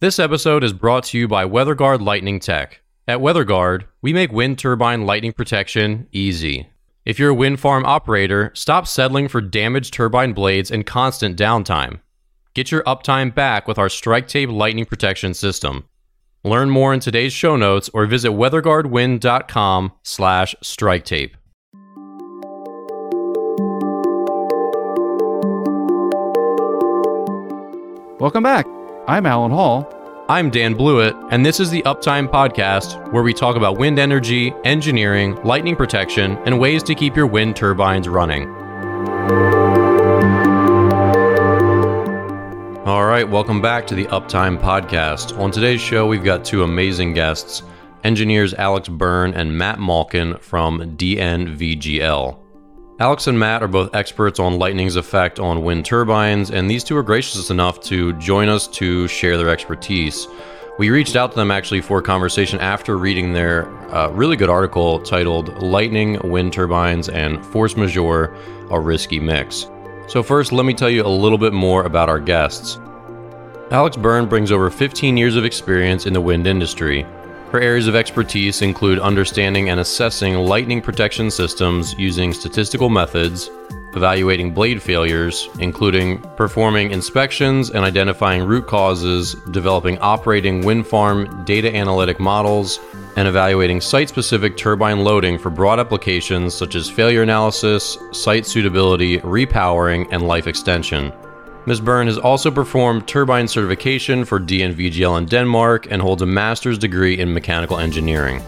This episode is brought to you by WeatherGuard Lightning Tech. At WeatherGuard, we make wind turbine lightning protection easy. If you're a wind farm operator, stop settling for damaged turbine blades and constant downtime. Get your uptime back with our Strike Tape lightning protection system. Learn more in today's show notes or visit weatherguardwind.com slash strike tape. Welcome back. I'm Alan Hall. I'm Dan Blewett, and this is the Uptime Podcast, where we talk about wind energy, engineering, lightning protection, and ways to keep your wind turbines running. All right, welcome back to the Uptime Podcast. On today's show, we've got two amazing guests engineers Alex Byrne and Matt Malkin from DNVGL. Alex and Matt are both experts on lightning's effect on wind turbines, and these two are gracious enough to join us to share their expertise. We reached out to them actually for a conversation after reading their uh, really good article titled Lightning, Wind Turbines, and Force Majeure A Risky Mix. So, first, let me tell you a little bit more about our guests. Alex Byrne brings over 15 years of experience in the wind industry. Her areas of expertise include understanding and assessing lightning protection systems using statistical methods, evaluating blade failures, including performing inspections and identifying root causes, developing operating wind farm data analytic models, and evaluating site specific turbine loading for broad applications such as failure analysis, site suitability, repowering, and life extension. Ms. Byrne has also performed turbine certification for DNVGL in Denmark and holds a master's degree in mechanical engineering.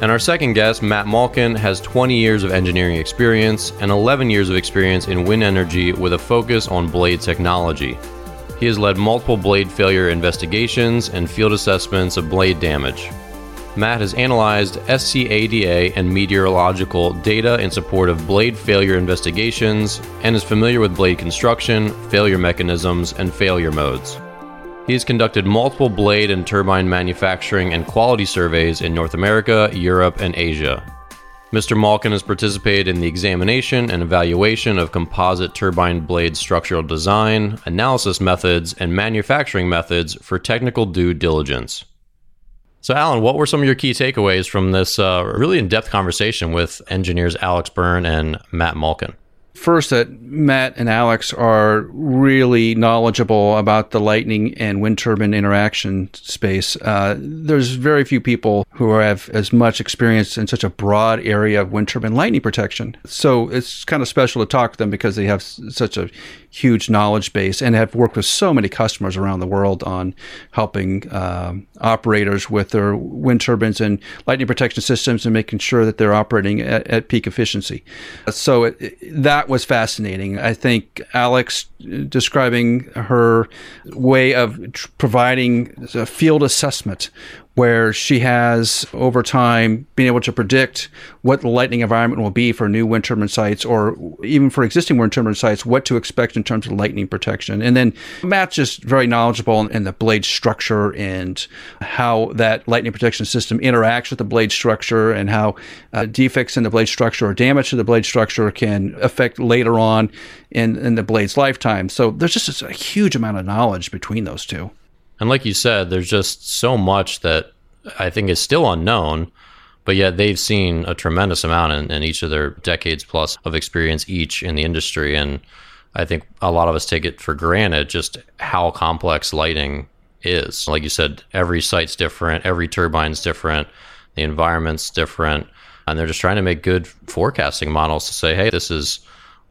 And our second guest, Matt Malkin, has 20 years of engineering experience and 11 years of experience in wind energy with a focus on blade technology. He has led multiple blade failure investigations and field assessments of blade damage. Matt has analyzed SCADA and meteorological data in support of blade failure investigations and is familiar with blade construction, failure mechanisms, and failure modes. He has conducted multiple blade and turbine manufacturing and quality surveys in North America, Europe, and Asia. Mr. Malkin has participated in the examination and evaluation of composite turbine blade structural design, analysis methods, and manufacturing methods for technical due diligence. So, Alan, what were some of your key takeaways from this uh, really in depth conversation with engineers Alex Byrne and Matt Malkin? First, that Matt and Alex are really knowledgeable about the lightning and wind turbine interaction space. Uh, there's very few people who have as much experience in such a broad area of wind turbine lightning protection. So it's kind of special to talk to them because they have such a huge knowledge base and have worked with so many customers around the world on helping um, operators with their wind turbines and lightning protection systems and making sure that they're operating at, at peak efficiency. So it, that was fascinating. I think Alex describing her way of providing a field assessment where she has over time been able to predict what the lightning environment will be for new wind turbine sites or even for existing wind turbine sites, what to expect in terms of lightning protection. And then Matt's just very knowledgeable in the blade structure and how that lightning protection system interacts with the blade structure and how uh, defects in the blade structure or damage to the blade structure can affect later on in, in the blade's lifetime. So there's just a huge amount of knowledge between those two. And like you said, there's just so much that I think is still unknown, but yet they've seen a tremendous amount in, in each of their decades plus of experience each in the industry. And I think a lot of us take it for granted just how complex lighting is. Like you said, every site's different, every turbine's different, the environment's different, and they're just trying to make good forecasting models to say, hey, this is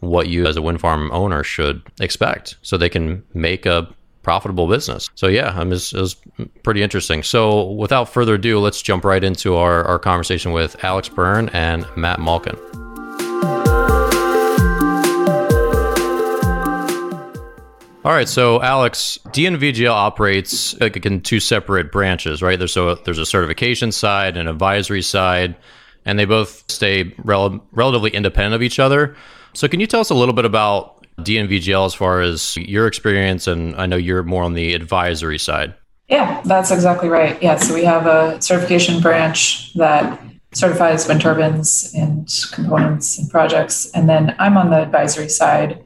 what you as a wind farm owner should expect so they can make a profitable business. So yeah, it was, pretty interesting. So without further ado, let's jump right into our, our conversation with Alex Byrne and Matt Malkin. All right, so Alex, DNVGL operates like in two separate branches, right? There's so there's a certification side and advisory side, and they both stay rel- relatively independent of each other. So, can you tell us a little bit about DNVGL as far as your experience? And I know you're more on the advisory side. Yeah, that's exactly right. Yeah, so we have a certification branch that certifies wind turbines and components and projects. And then I'm on the advisory side,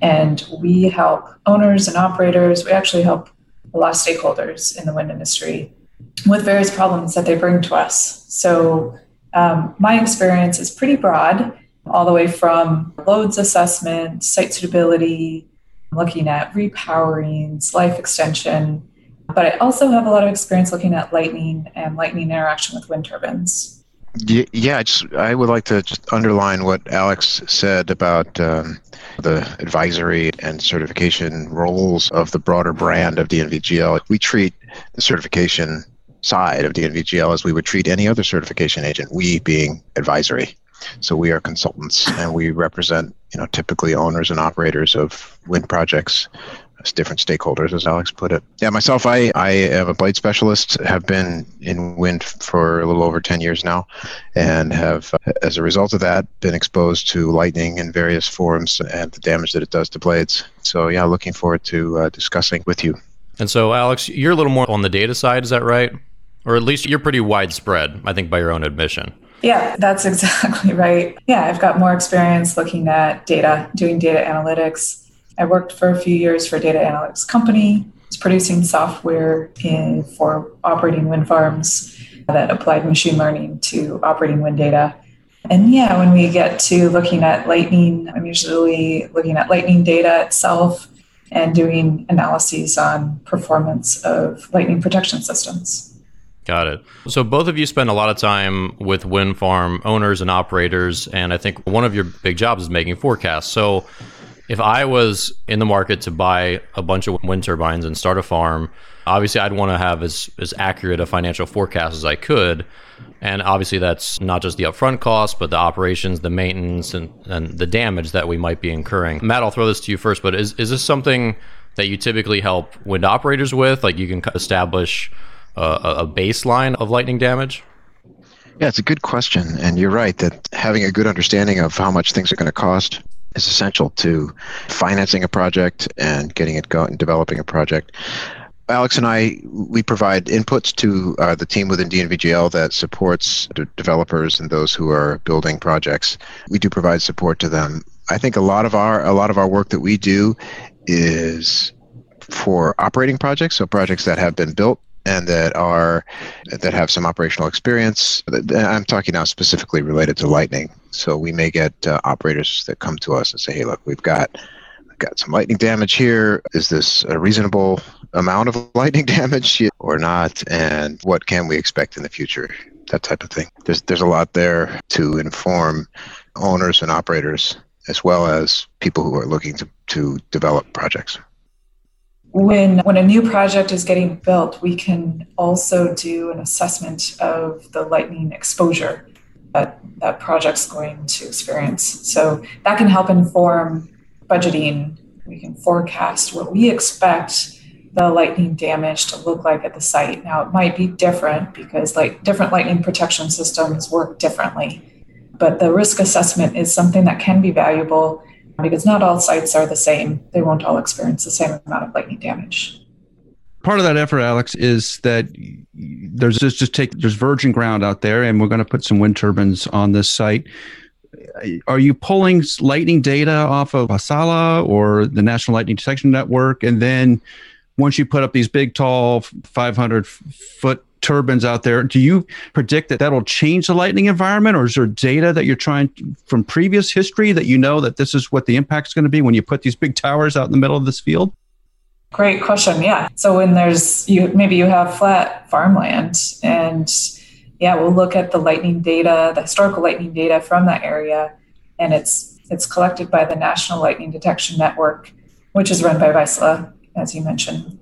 and we help owners and operators. We actually help a lot of stakeholders in the wind industry with various problems that they bring to us. So, um, my experience is pretty broad, all the way from loads assessment, site suitability, looking at repowerings, life extension. But I also have a lot of experience looking at lightning and lightning interaction with wind turbines. Yeah, just I would like to just underline what Alex said about um, the advisory and certification roles of the broader brand of DNVGL. We treat the certification side of DNVGL as we would treat any other certification agent. We being advisory. So we are consultants and we represent, you know, typically owners and operators of wind projects different stakeholders, as Alex put it. Yeah, myself, I, I am a blade specialist, have been in wind for a little over 10 years now, and have, as a result of that, been exposed to lightning in various forms and the damage that it does to blades. So, yeah, looking forward to uh, discussing with you. And so, Alex, you're a little more on the data side, is that right? Or at least you're pretty widespread, I think, by your own admission. Yeah, that's exactly right. Yeah, I've got more experience looking at data, doing data analytics I worked for a few years for a data analytics company, was producing software in, for operating wind farms that applied machine learning to operating wind data. And yeah, when we get to looking at lightning, I'm usually looking at lightning data itself and doing analyses on performance of lightning protection systems. Got it. So both of you spend a lot of time with wind farm owners and operators, and I think one of your big jobs is making forecasts. So if I was in the market to buy a bunch of wind turbines and start a farm, obviously I'd want to have as, as accurate a financial forecast as I could. And obviously that's not just the upfront cost, but the operations, the maintenance, and, and the damage that we might be incurring. Matt, I'll throw this to you first, but is, is this something that you typically help wind operators with? Like you can establish a, a baseline of lightning damage? Yeah, it's a good question. And you're right that having a good understanding of how much things are going to cost is essential to financing a project and getting it going, and developing a project. Alex and I, we provide inputs to uh, the team within DNVGL that supports d- developers and those who are building projects. We do provide support to them. I think a lot of our a lot of our work that we do is for operating projects, so projects that have been built and that are that have some operational experience. I'm talking now specifically related to lightning. So we may get uh, operators that come to us and say, "Hey, look, we've got we've got some lightning damage here. Is this a reasonable amount of lightning damage or not? And what can we expect in the future?" That type of thing. There's there's a lot there to inform owners and operators as well as people who are looking to, to develop projects when when a new project is getting built, we can also do an assessment of the lightning exposure that that project's going to experience. So that can help inform budgeting. We can forecast what we expect the lightning damage to look like at the site. Now it might be different because like different lightning protection systems work differently. But the risk assessment is something that can be valuable because not all sites are the same. They won't all experience the same amount of lightning damage. Part of that effort, Alex, is that there's just, just take there's virgin ground out there, and we're going to put some wind turbines on this site. Are you pulling lightning data off of Vaisala or the National Lightning Detection Network, and then once you put up these big, tall, 500 foot turbines out there. Do you predict that that'll change the lightning environment, or is there data that you're trying from previous history that you know that this is what the impact is going to be when you put these big towers out in the middle of this field? Great question. Yeah. So when there's you maybe you have flat farmland and yeah, we'll look at the lightning data, the historical lightning data from that area, and it's it's collected by the National Lightning Detection Network, which is run by Vaisala, as you mentioned.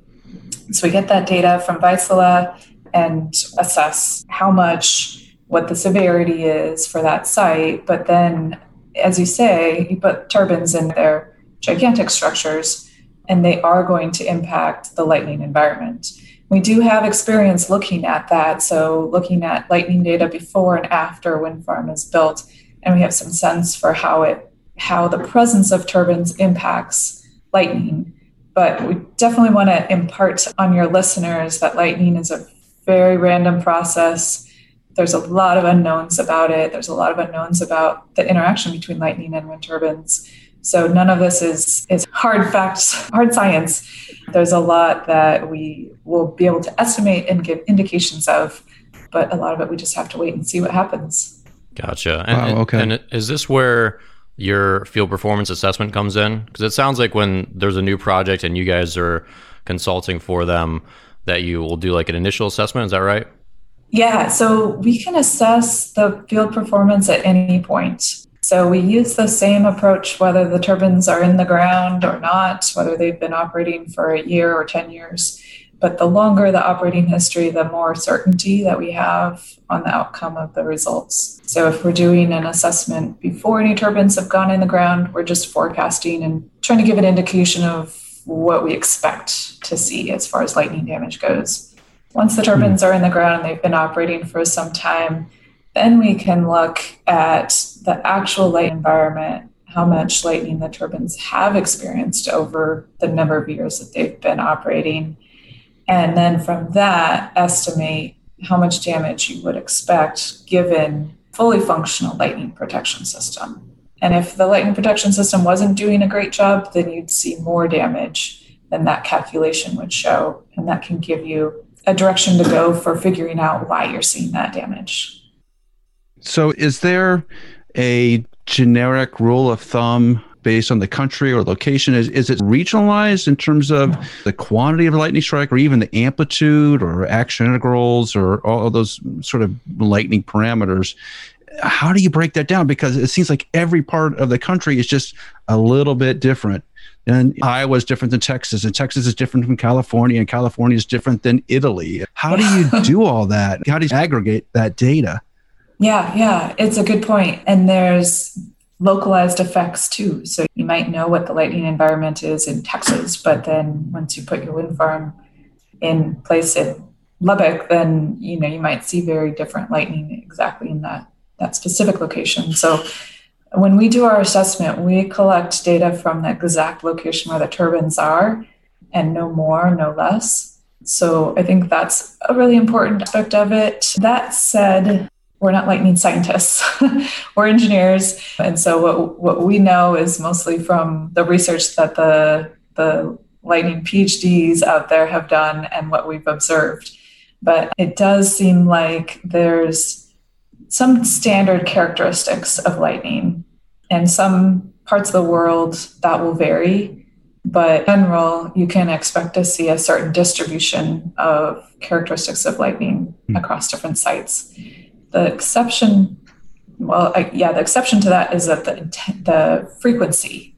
So we get that data from Vaisala and assess how much, what the severity is for that site. But then, as you say, you put turbines in their gigantic structures, and they are going to impact the lightning environment. We do have experience looking at that. So, looking at lightning data before and after a wind farm is built, and we have some sense for how it how the presence of turbines impacts lightning. But we definitely want to impart on your listeners that lightning is a very random process. There's a lot of unknowns about it. There's a lot of unknowns about the interaction between lightning and wind turbines. So none of this is, is hard facts, hard science. There's a lot that we will be able to estimate and give indications of, but a lot of it we just have to wait and see what happens. Gotcha. And, wow, okay. And is this where your field performance assessment comes in? Because it sounds like when there's a new project and you guys are consulting for them, that you will do like an initial assessment. Is that right? Yeah. So we can assess the field performance at any point. So we use the same approach whether the turbines are in the ground or not, whether they've been operating for a year or 10 years. But the longer the operating history, the more certainty that we have on the outcome of the results. So if we're doing an assessment before any turbines have gone in the ground, we're just forecasting and trying to give an indication of what we expect to see as far as lightning damage goes. Once the turbines hmm. are in the ground and they've been operating for some time, then we can look at the actual light environment, how much lightning the turbines have experienced over the number of years that they've been operating. And then from that, estimate how much damage you would expect given fully functional lightning protection system. And if the lightning protection system wasn't doing a great job, then you'd see more damage than that calculation would show. And that can give you a direction to go for figuring out why you're seeing that damage. So, is there a generic rule of thumb based on the country or location? Is, is it regionalized in terms of the quantity of lightning strike or even the amplitude or action integrals or all of those sort of lightning parameters? How do you break that down? Because it seems like every part of the country is just a little bit different. And Iowa is different than Texas, and Texas is different from California, and California is different than Italy. How do you do all that? How do you aggregate that data? Yeah, yeah, it's a good point. And there's localized effects too. So you might know what the lightning environment is in Texas, but then once you put your wind farm in place in Lubbock, then you know you might see very different lightning exactly in that that specific location. So when we do our assessment, we collect data from the exact location where the turbines are and no more, no less. So I think that's a really important aspect of it. That said, we're not lightning scientists we're engineers and so what, what we know is mostly from the research that the the lightning phds out there have done and what we've observed but it does seem like there's some standard characteristics of lightning and some parts of the world that will vary but in general you can expect to see a certain distribution of characteristics of lightning mm. across different sites the exception, well, I, yeah, the exception to that is that the, the frequency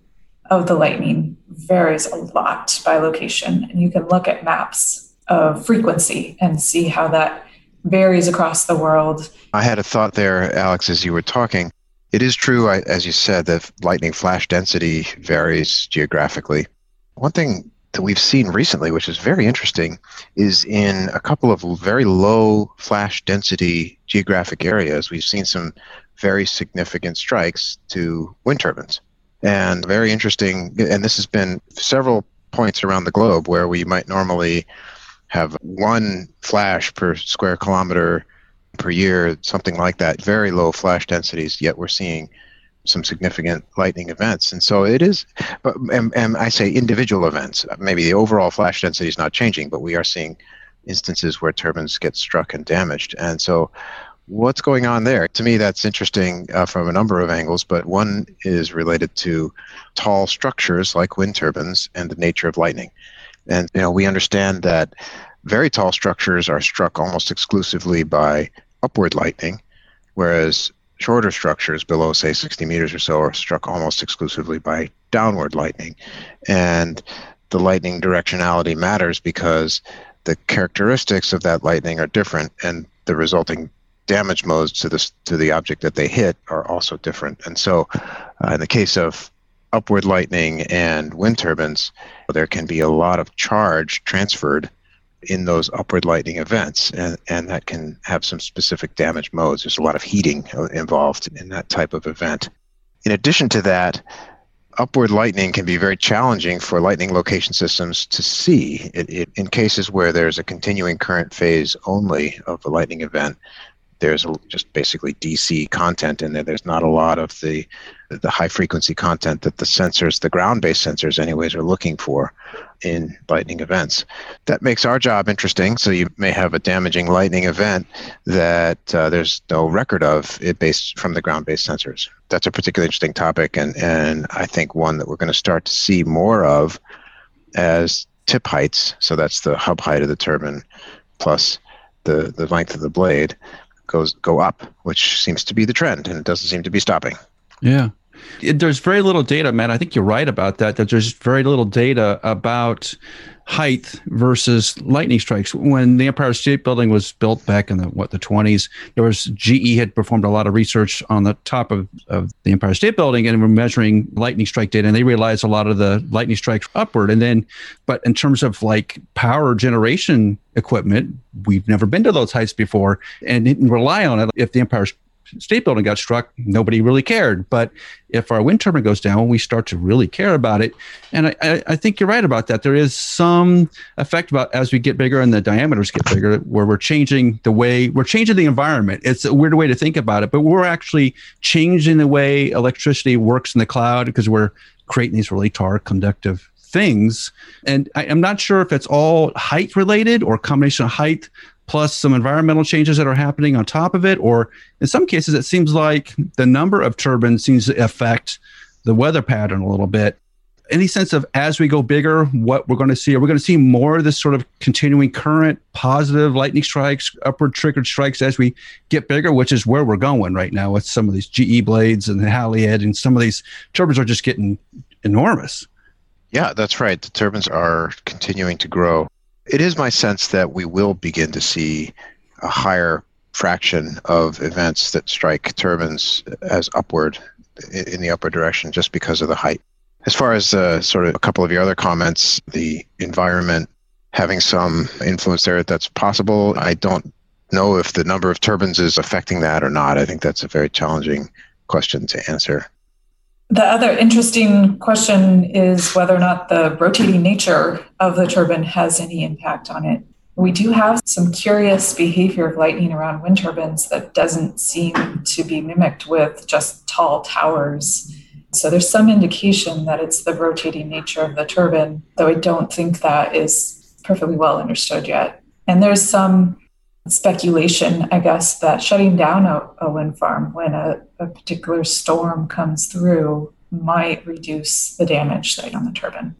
of the lightning varies a lot by location. And you can look at maps of frequency and see how that varies across the world. I had a thought there, Alex, as you were talking. It is true, as you said, that lightning flash density varies geographically. One thing that we've seen recently, which is very interesting, is in a couple of very low flash density geographic areas, we've seen some very significant strikes to wind turbines. And very interesting, and this has been several points around the globe where we might normally have one flash per square kilometer per year, something like that, very low flash densities, yet we're seeing some significant lightning events. And so it is, and, and I say individual events. Maybe the overall flash density is not changing, but we are seeing instances where turbines get struck and damaged. And so what's going on there? To me, that's interesting uh, from a number of angles, but one is related to tall structures like wind turbines and the nature of lightning. And you know, we understand that very tall structures are struck almost exclusively by upward lightning, whereas shorter structures below, say, 60 meters or so are struck almost exclusively by downward lightning. And the lightning directionality matters because the characteristics of that lightning are different and the resulting damage modes to this to the object that they hit are also different. And so uh, in the case of upward lightning and wind turbines, there can be a lot of charge transferred in those upward lightning events, and, and that can have some specific damage modes. There's a lot of heating involved in that type of event. In addition to that, upward lightning can be very challenging for lightning location systems to see. It, it, in cases where there's a continuing current phase only of a lightning event, there's just basically DC content in there. There's not a lot of the the high frequency content that the sensors, the ground based sensors, anyways, are looking for in lightning events. That makes our job interesting. So you may have a damaging lightning event that uh, there's no record of it based from the ground based sensors. That's a particularly interesting topic, and and I think one that we're going to start to see more of as tip heights. So that's the hub height of the turbine plus the the length of the blade goes go up, which seems to be the trend, and it doesn't seem to be stopping. Yeah. There's very little data, man. I think you're right about that. That there's very little data about height versus lightning strikes. When the Empire State Building was built back in the what the 20s, there was GE had performed a lot of research on the top of, of the Empire State Building and were measuring lightning strike data, and they realized a lot of the lightning strikes upward. And then, but in terms of like power generation equipment, we've never been to those heights before, and didn't rely on it. If the Empire state building got struck, nobody really cared. But if our wind turbine goes down, we start to really care about it. And I, I, think you're right about that. There is some effect about as we get bigger and the diameters get bigger, where we're changing the way we're changing the environment. It's a weird way to think about it, but we're actually changing the way electricity works in the cloud because we're creating these really torque conductive things. And I, am not sure if it's all height related or combination of height plus some environmental changes that are happening on top of it or in some cases it seems like the number of turbines seems to affect the weather pattern a little bit. Any sense of as we go bigger what we're going to see? Are we going to see more of this sort of continuing current positive lightning strikes upward triggered strikes as we get bigger which is where we're going right now with some of these ge blades and the Haliade and some of these turbines are just getting enormous? Yeah that's right. The turbines are continuing to grow it is my sense that we will begin to see a higher fraction of events that strike turbines as upward in the upward direction just because of the height. As far as uh, sort of a couple of your other comments, the environment having some influence there, that's possible. I don't know if the number of turbines is affecting that or not. I think that's a very challenging question to answer. The other interesting question is whether or not the rotating nature of the turbine has any impact on it. We do have some curious behavior of lightning around wind turbines that doesn't seem to be mimicked with just tall towers. So there's some indication that it's the rotating nature of the turbine, though I don't think that is perfectly well understood yet. And there's some speculation, I guess, that shutting down a, a wind farm when a, a, particular storm comes through might reduce the damage on the turbine.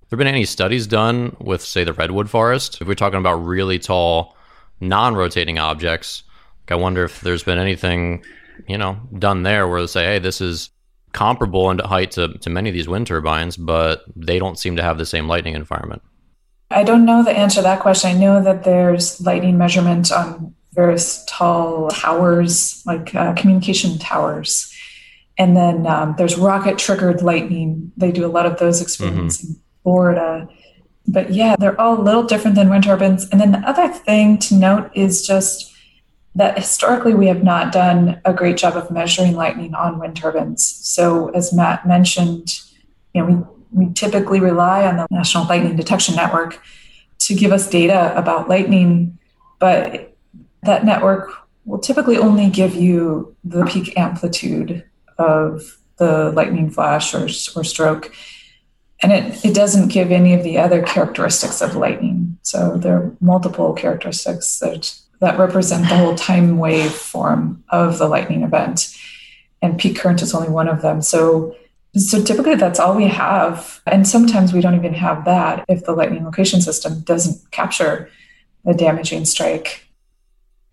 Have there been any studies done with, say, the redwood forest? If we're talking about really tall, non-rotating objects, like I wonder if there's been anything, you know, done there where they say, hey, this is comparable in height to, to many of these wind turbines, but they don't seem to have the same lightning environment. I don't know the answer to that question. I know that there's lightning measurement on various tall towers, like uh, communication towers. And then um, there's rocket triggered lightning. They do a lot of those experiments mm-hmm. in Florida. But yeah, they're all a little different than wind turbines. And then the other thing to note is just that historically we have not done a great job of measuring lightning on wind turbines. So as Matt mentioned, you know, we we typically rely on the National Lightning Detection Network to give us data about lightning, but that network will typically only give you the peak amplitude of the lightning flash or, or stroke. And it, it doesn't give any of the other characteristics of lightning. So there are multiple characteristics that, that represent the whole time wave form of the lightning event. And peak current is only one of them. So so typically that's all we have. And sometimes we don't even have that if the lightning location system doesn't capture the damaging strike.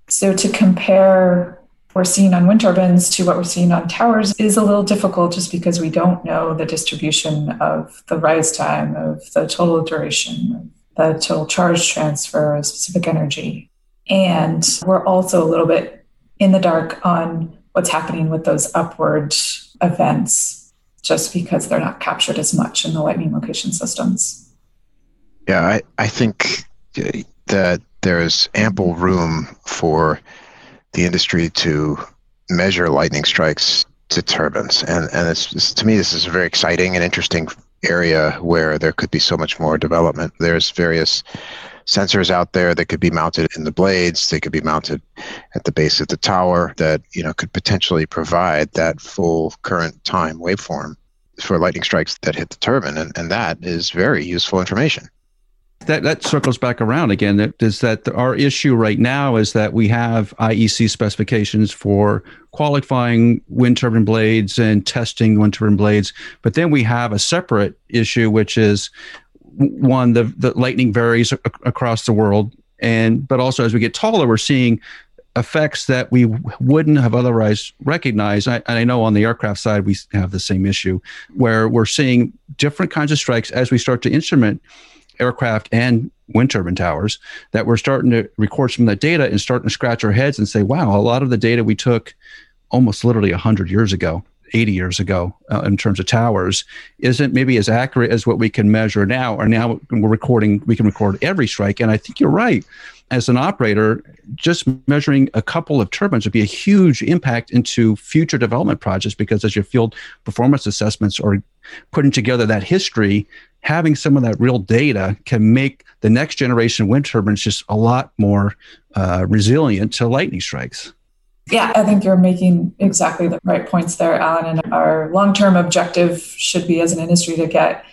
So to compare what we're seeing on wind turbines to what we're seeing on towers is a little difficult just because we don't know the distribution of the rise time, of the total duration, the total charge transfer, of specific energy. And we're also a little bit in the dark on what's happening with those upward events just because they're not captured as much in the lightning location systems. Yeah, I, I think uh, that there's ample room for the industry to measure lightning strikes to turbines. And, and it's, it's, to me, this is a very exciting and interesting area where there could be so much more development. There's various sensors out there that could be mounted in the blades. They could be mounted at the base of the tower that you know could potentially provide that full current time waveform for lightning strikes that hit the turbine, and, and that is very useful information. That that circles back around again. That is that our issue right now is that we have IEC specifications for qualifying wind turbine blades and testing wind turbine blades, but then we have a separate issue, which is one the the lightning varies across the world, and but also as we get taller, we're seeing effects that we wouldn't have otherwise recognized. I, and I know on the aircraft side, we have the same issue where we're seeing different kinds of strikes as we start to instrument aircraft and wind turbine towers that we're starting to record some of that data and starting to scratch our heads and say, wow, a lot of the data we took almost literally 100 years ago 80 years ago uh, in terms of towers isn't maybe as accurate as what we can measure now or now we're recording we can record every strike and i think you're right as an operator, just measuring a couple of turbines would be a huge impact into future development projects because as your field performance assessments are putting together that history, having some of that real data can make the next generation wind turbines just a lot more uh, resilient to lightning strikes. Yeah, I think you're making exactly the right points there, Alan. And our long term objective should be as an industry to get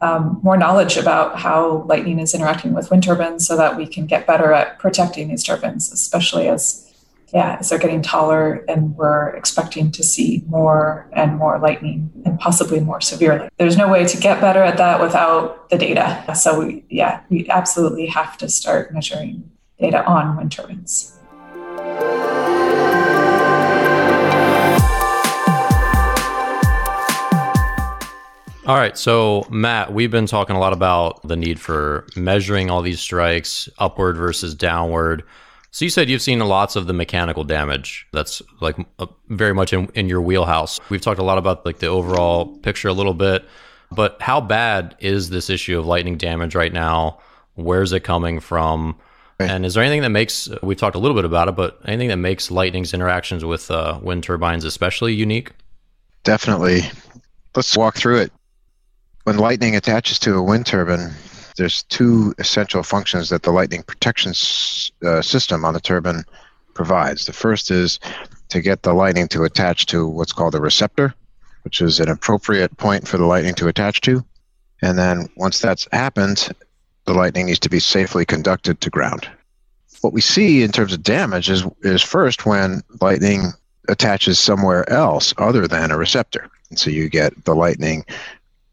um, more knowledge about how lightning is interacting with wind turbines so that we can get better at protecting these turbines, especially as yeah, as they're getting taller and we're expecting to see more and more lightning and possibly more severely. There's no way to get better at that without the data. So we, yeah, we absolutely have to start measuring data on wind turbines. All right. So, Matt, we've been talking a lot about the need for measuring all these strikes upward versus downward. So, you said you've seen lots of the mechanical damage. That's like uh, very much in, in your wheelhouse. We've talked a lot about like the overall picture a little bit, but how bad is this issue of lightning damage right now? Where's it coming from? And is there anything that makes, we've talked a little bit about it, but anything that makes lightning's interactions with uh, wind turbines especially unique? Definitely. Let's walk through it when lightning attaches to a wind turbine, there's two essential functions that the lightning protection uh, system on the turbine provides. The first is to get the lightning to attach to what's called a receptor, which is an appropriate point for the lightning to attach to. And then once that's happened, the lightning needs to be safely conducted to ground. What we see in terms of damage is, is first when lightning attaches somewhere else other than a receptor. And so you get the lightning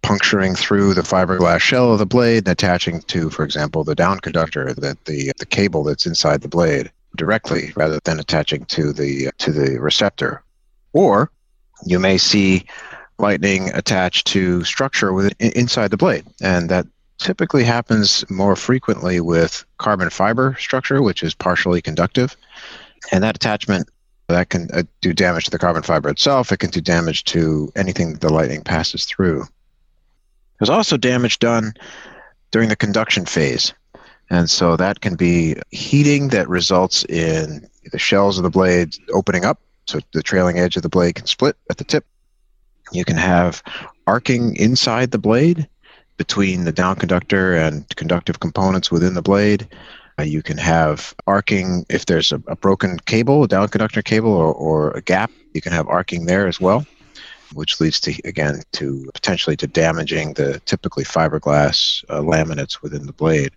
puncturing through the fiberglass shell of the blade and attaching to, for example, the down conductor, that the the cable that's inside the blade directly, rather than attaching to the to the receptor. Or you may see lightning attached to structure within, inside the blade, and that typically happens more frequently with carbon fiber structure, which is partially conductive, and that attachment that can uh, do damage to the carbon fiber itself. It can do damage to anything the lightning passes through. There's also damage done during the conduction phase. And so that can be heating that results in the shells of the blade opening up, so the trailing edge of the blade can split at the tip. You can have arcing inside the blade between the down conductor and conductive components within the blade. Uh, you can have arcing if there's a, a broken cable, a down conductor cable, or, or a gap. You can have arcing there as well which leads to again to potentially to damaging the typically fiberglass uh, laminates within the blade.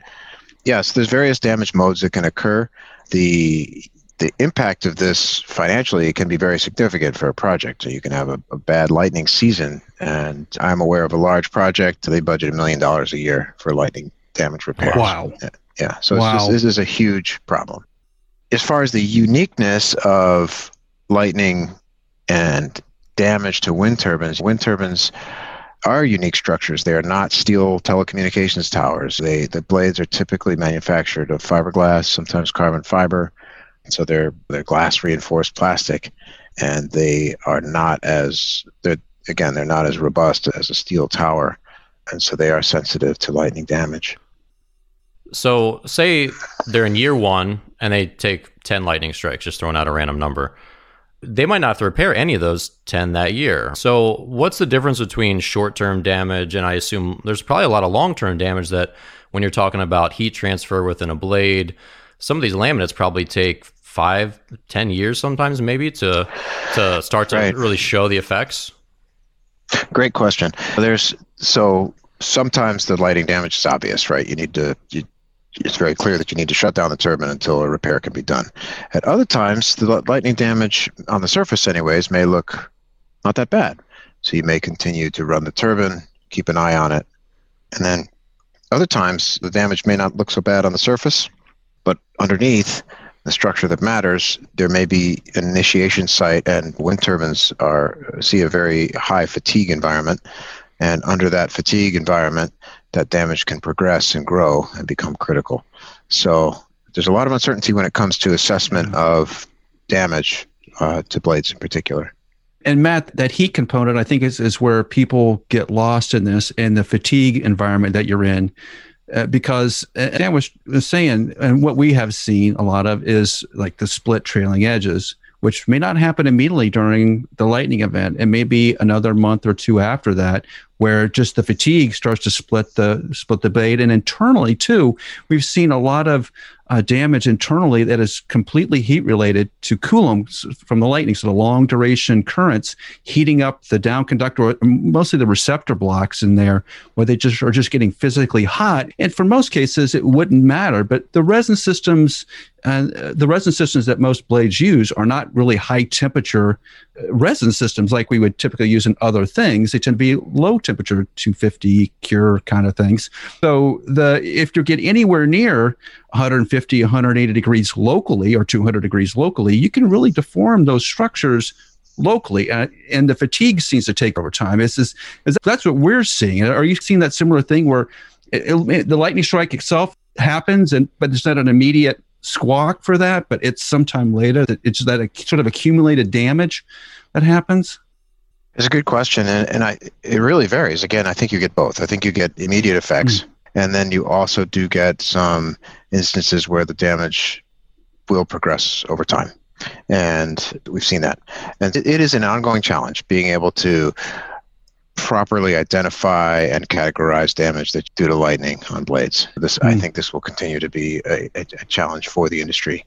Yes, there's various damage modes that can occur. The the impact of this financially can be very significant for a project. So you can have a, a bad lightning season, and I'm aware of a large project. They budget a million dollars a year for lightning damage repairs. Wow. Yeah. yeah. So wow. just, this is a huge problem. As far as the uniqueness of lightning and damage to wind turbines. Wind turbines are unique structures. They are not steel telecommunications towers. They the blades are typically manufactured of fiberglass, sometimes carbon fiber. So they're they're glass reinforced plastic, and they are not as they're again they're not as robust as a steel tower, and so they are sensitive to lightning damage. So say they're in year one and they take ten lightning strikes, just throwing out a random number they might not have to repair any of those 10 that year. So, what's the difference between short term damage and I assume there's probably a lot of long term damage that when you're talking about heat transfer within a blade, some of these laminates probably take five, ten years sometimes maybe to to start to right. really show the effects. Great question. There's so sometimes the lighting damage is obvious, right? You need to you, it's very clear that you need to shut down the turbine until a repair can be done. At other times, the lightning damage on the surface, anyways, may look not that bad. So you may continue to run the turbine, keep an eye on it, and then other times the damage may not look so bad on the surface, but underneath the structure that matters, there may be an initiation site, and wind turbines are see a very high fatigue environment, and under that fatigue environment, that damage can progress and grow and become critical. So there's a lot of uncertainty when it comes to assessment of damage uh, to blades in particular. And Matt, that heat component, I think, is, is where people get lost in this and the fatigue environment that you're in. Uh, because Dan was saying, and what we have seen a lot of is like the split trailing edges, which may not happen immediately during the lightning event. It may be another month or two after that, where just the fatigue starts to split the split the blade. And internally too, we've seen a lot of uh, damage internally that is completely heat related to coulombs from the lightning. So the long duration currents heating up the down conductor, mostly the receptor blocks in there, where they just are just getting physically hot. And for most cases, it wouldn't matter. But the resin systems, uh, the resin systems that most blades use are not really high temperature uh, resin systems like we would typically use in other things. They tend to be low temperature, 250 cure kind of things. So the if you get anywhere near 150, 180 degrees locally or 200 degrees locally, you can really deform those structures locally, uh, and the fatigue seems to take over time. Is is that, that's what we're seeing? Are you seeing that similar thing where it, it, the lightning strike itself happens, and but there's not an immediate squawk for that, but it's sometime later that it's that sort of accumulated damage that happens. It's a good question, and, and I it really varies. Again, I think you get both. I think you get immediate effects, mm. and then you also do get some instances where the damage will progress over time. And we've seen that. And it is an ongoing challenge being able to properly identify and categorize damage that's due to lightning on blades. This, mm. I hmm. think, this will continue to be a, a, a challenge for the industry.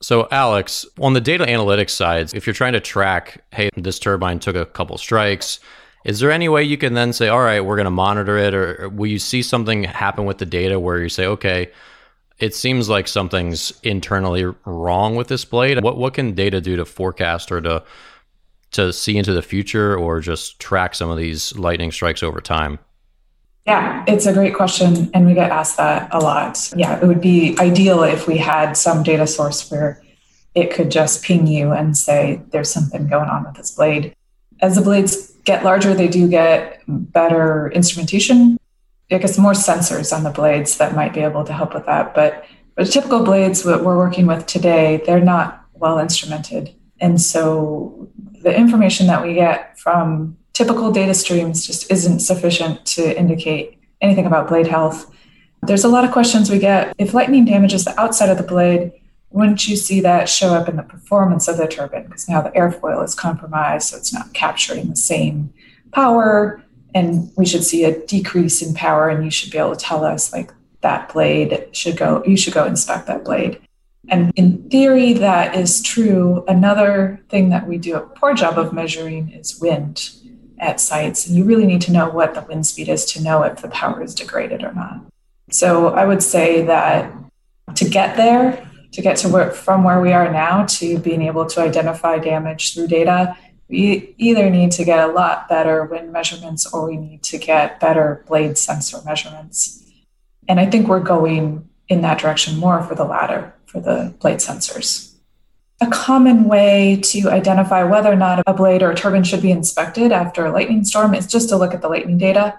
So, Alex, on the data analytics side, if you're trying to track, hey, this turbine took a couple strikes, is there any way you can then say, all right, we're going to monitor it, or will you see something happen with the data where you say, okay, it seems like something's internally wrong with this blade. What what can data do to forecast or to to see into the future or just track some of these lightning strikes over time? Yeah, it's a great question and we get asked that a lot. Yeah, it would be ideal if we had some data source where it could just ping you and say there's something going on with this blade. As the blades get larger, they do get better instrumentation I guess more sensors on the blades that might be able to help with that. But but typical blades that we're working with today, they're not well instrumented. And so the information that we get from typical data streams just isn't sufficient to indicate anything about blade health. There's a lot of questions we get. If lightning damages the outside of the blade, wouldn't you see that show up in the performance of the turbine? Because now the airfoil is compromised, so it's not capturing the same power and we should see a decrease in power and you should be able to tell us like that blade should go you should go inspect that blade and in theory that is true. Another thing that we do a poor job of measuring is wind at sites. And you really need to know what the wind speed is to know if the power is degraded or not. So i would say that to get there to get to where from where we are now to being able to identify damage through data we either need to get a lot better wind measurements or we need to get better blade sensor measurements. And I think we're going in that direction more for the latter, for the blade sensors. A common way to identify whether or not a blade or a turbine should be inspected after a lightning storm is just to look at the lightning data.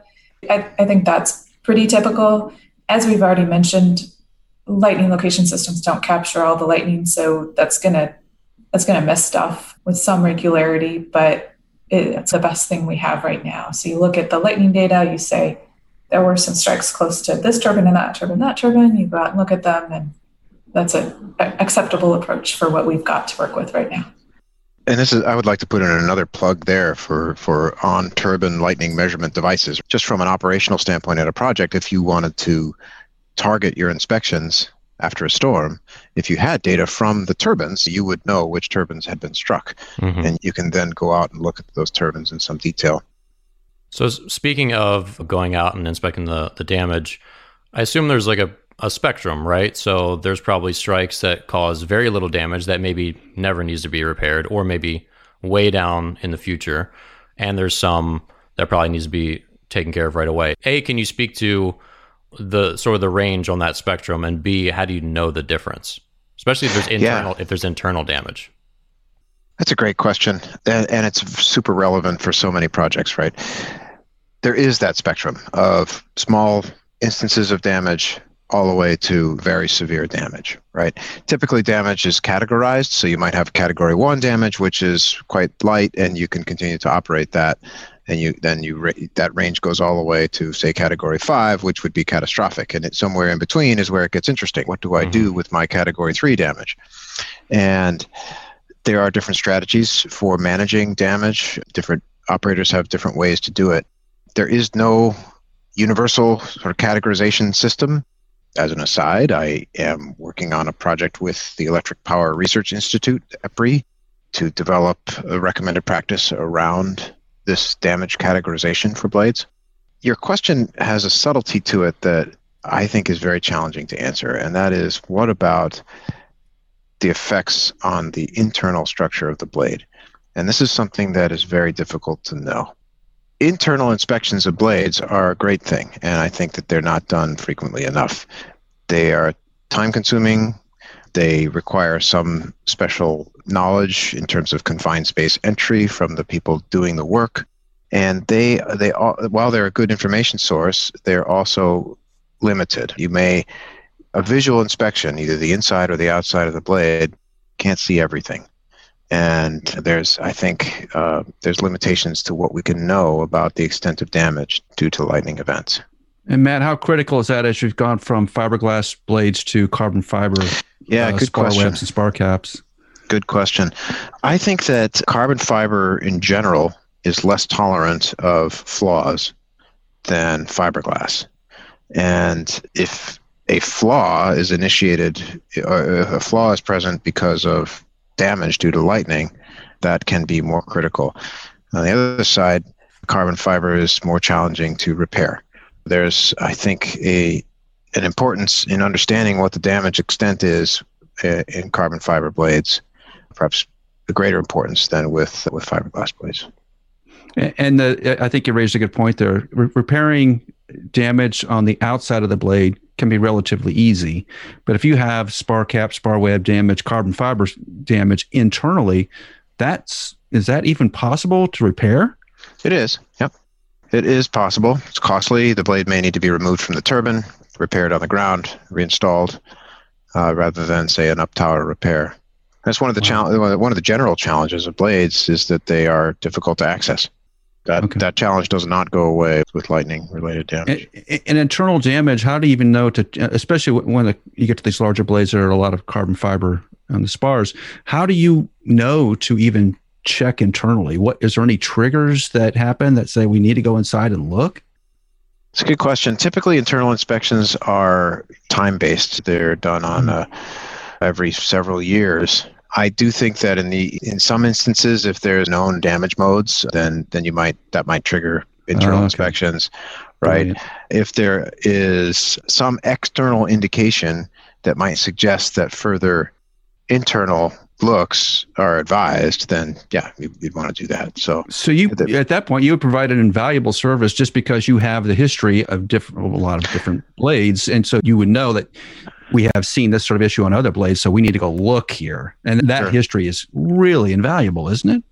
I, I think that's pretty typical. As we've already mentioned, lightning location systems don't capture all the lightning, so that's to that's to miss stuff with some regularity, but it's the best thing we have right now. So you look at the lightning data, you say there were some strikes close to this turbine and that turbine, that turbine. You go out and look at them, and that's an acceptable approach for what we've got to work with right now. And this is I would like to put in another plug there for for on turbine lightning measurement devices. Just from an operational standpoint at a project, if you wanted to target your inspections after a storm, if you had data from the turbines, you would know which turbines had been struck. Mm-hmm. And you can then go out and look at those turbines in some detail. So, speaking of going out and inspecting the, the damage, I assume there's like a, a spectrum, right? So, there's probably strikes that cause very little damage that maybe never needs to be repaired or maybe way down in the future. And there's some that probably needs to be taken care of right away. A, can you speak to the sort of the range on that spectrum, and B, how do you know the difference, especially if there's internal yeah. if there's internal damage? That's a great question, and, and it's super relevant for so many projects, right? There is that spectrum of small instances of damage all the way to very severe damage, right? Typically, damage is categorized. So you might have category one damage, which is quite light, and you can continue to operate that and you then you that range goes all the way to say category five, which would be catastrophic, and it's somewhere in between is where it gets interesting. What do I mm-hmm. do with my category three damage? And there are different strategies for managing damage. Different operators have different ways to do it. There is no universal sort of categorization system. As an aside, I am working on a project with the Electric Power Research Institute, EPRI, to develop a recommended practice around this damage categorization for blades. Your question has a subtlety to it that I think is very challenging to answer, and that is what about the effects on the internal structure of the blade? And this is something that is very difficult to know. Internal inspections of blades are a great thing, and I think that they're not done frequently enough. They are time consuming, they require some special knowledge in terms of confined space entry from the people doing the work. And they, they while they're a good information source, they're also limited. You may, a visual inspection, either the inside or the outside of the blade, can't see everything. And there's, I think, uh, there's limitations to what we can know about the extent of damage due to lightning events. And Matt, how critical is that as you've gone from fiberglass blades to carbon fiber? Yeah, uh, good spar question. webs and spar caps. Good question. I think that carbon fiber in general is less tolerant of flaws than fiberglass. And if a flaw is initiated, or if a flaw is present because of damage due to lightning, that can be more critical. On the other side, carbon fiber is more challenging to repair. There's, I think, a an importance in understanding what the damage extent is uh, in carbon fiber blades, perhaps a greater importance than with with fiberglass blades. And the, I think you raised a good point there. Re- repairing damage on the outside of the blade can be relatively easy, but if you have spar cap, spar web damage, carbon fiber damage internally, that's is that even possible to repair? It is. Yep. It is possible. It's costly. The blade may need to be removed from the turbine, repaired on the ground, reinstalled, uh, rather than say an up tower repair. That's one of the wow. one of the general challenges of blades is that they are difficult to access. That okay. that challenge does not go away with lightning related damage. And, and, internal damage, how do you even know to, especially when the, you get to these larger blades, there are a lot of carbon fiber on the spars. How do you know to even check internally? What is there any triggers that happen that say we need to go inside and look? It's a good question. Typically, internal inspections are time based. They're done on hmm. uh, every several years. I do think that in the in some instances, if there's known damage modes, then then you might that might trigger internal oh, okay. inspections, right? If there is some external indication that might suggest that further internal looks are advised, then yeah, you'd want to do that. So, so you at that point you would provide an invaluable service just because you have the history of different, a lot of different blades, and so you would know that we have seen this sort of issue on other blades, so we need to go look here, and that sure. history is really invaluable, isn't it?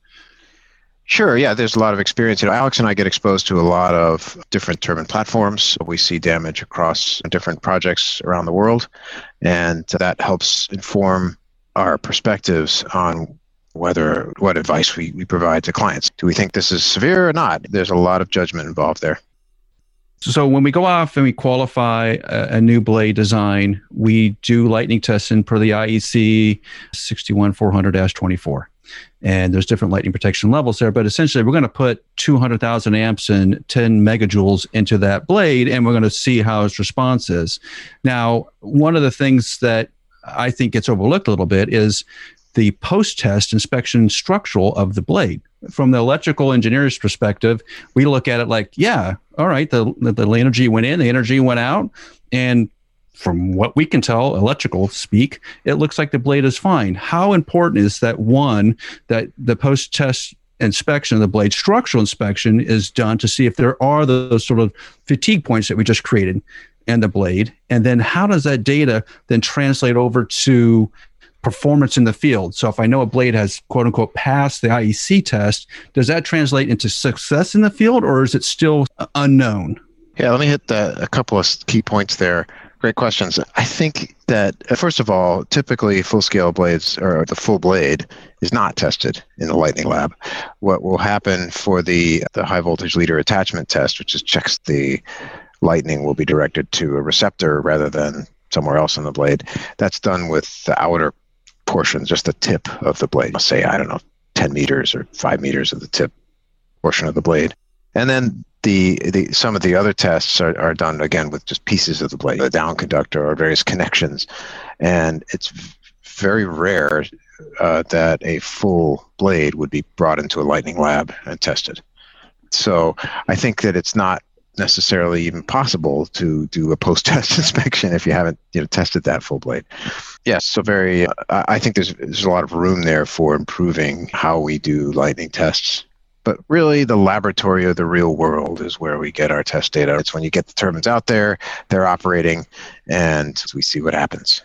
Sure. Yeah, there's a lot of experience. You know, Alex and I get exposed to a lot of different turbine platforms. We see damage across different projects around the world, and that helps inform our perspectives on whether what advice we, we provide to clients. Do we think this is severe or not? There's a lot of judgment involved there. So when we go off and we qualify a, a new blade design, we do lightning testing per the IEC 61400-24. and there's different lightning protection levels there. But essentially, we're going to put 200,000 amps and 10 megajoules into that blade, and we're going to see how its response is. Now, one of the things that I think gets overlooked a little bit is the post-test inspection structural of the blade. From the electrical engineer's perspective, we look at it like, yeah, all right, the, the energy went in, the energy went out, and from what we can tell, electrical speak, it looks like the blade is fine. How important is that one that the post test inspection of the blade structural inspection is done to see if there are those sort of fatigue points that we just created in the blade? And then how does that data then translate over to performance in the field? So if I know a blade has quote unquote passed the IEC test, does that translate into success in the field or is it still unknown? Yeah, let me hit the, a couple of key points there. Great questions. I think that, uh, first of all, typically full scale blades or the full blade is not tested in the Lightning Lab. What will happen for the, the high voltage leader attachment test, which is checks the lightning will be directed to a receptor rather than somewhere else in the blade, that's done with the outer portion, just the tip of the blade. Say, I don't know, 10 meters or 5 meters of the tip portion of the blade. And then the, the some of the other tests are, are done again with just pieces of the blade, the down conductor or various connections, and it's very rare uh, that a full blade would be brought into a lightning lab and tested. So I think that it's not necessarily even possible to do a post-test inspection if you haven't you know tested that full blade. Yes, so very. Uh, I think there's there's a lot of room there for improving how we do lightning tests but really, the laboratory of the real world is where we get our test data. It's when you get the turbines out there, they're operating, and we see what happens.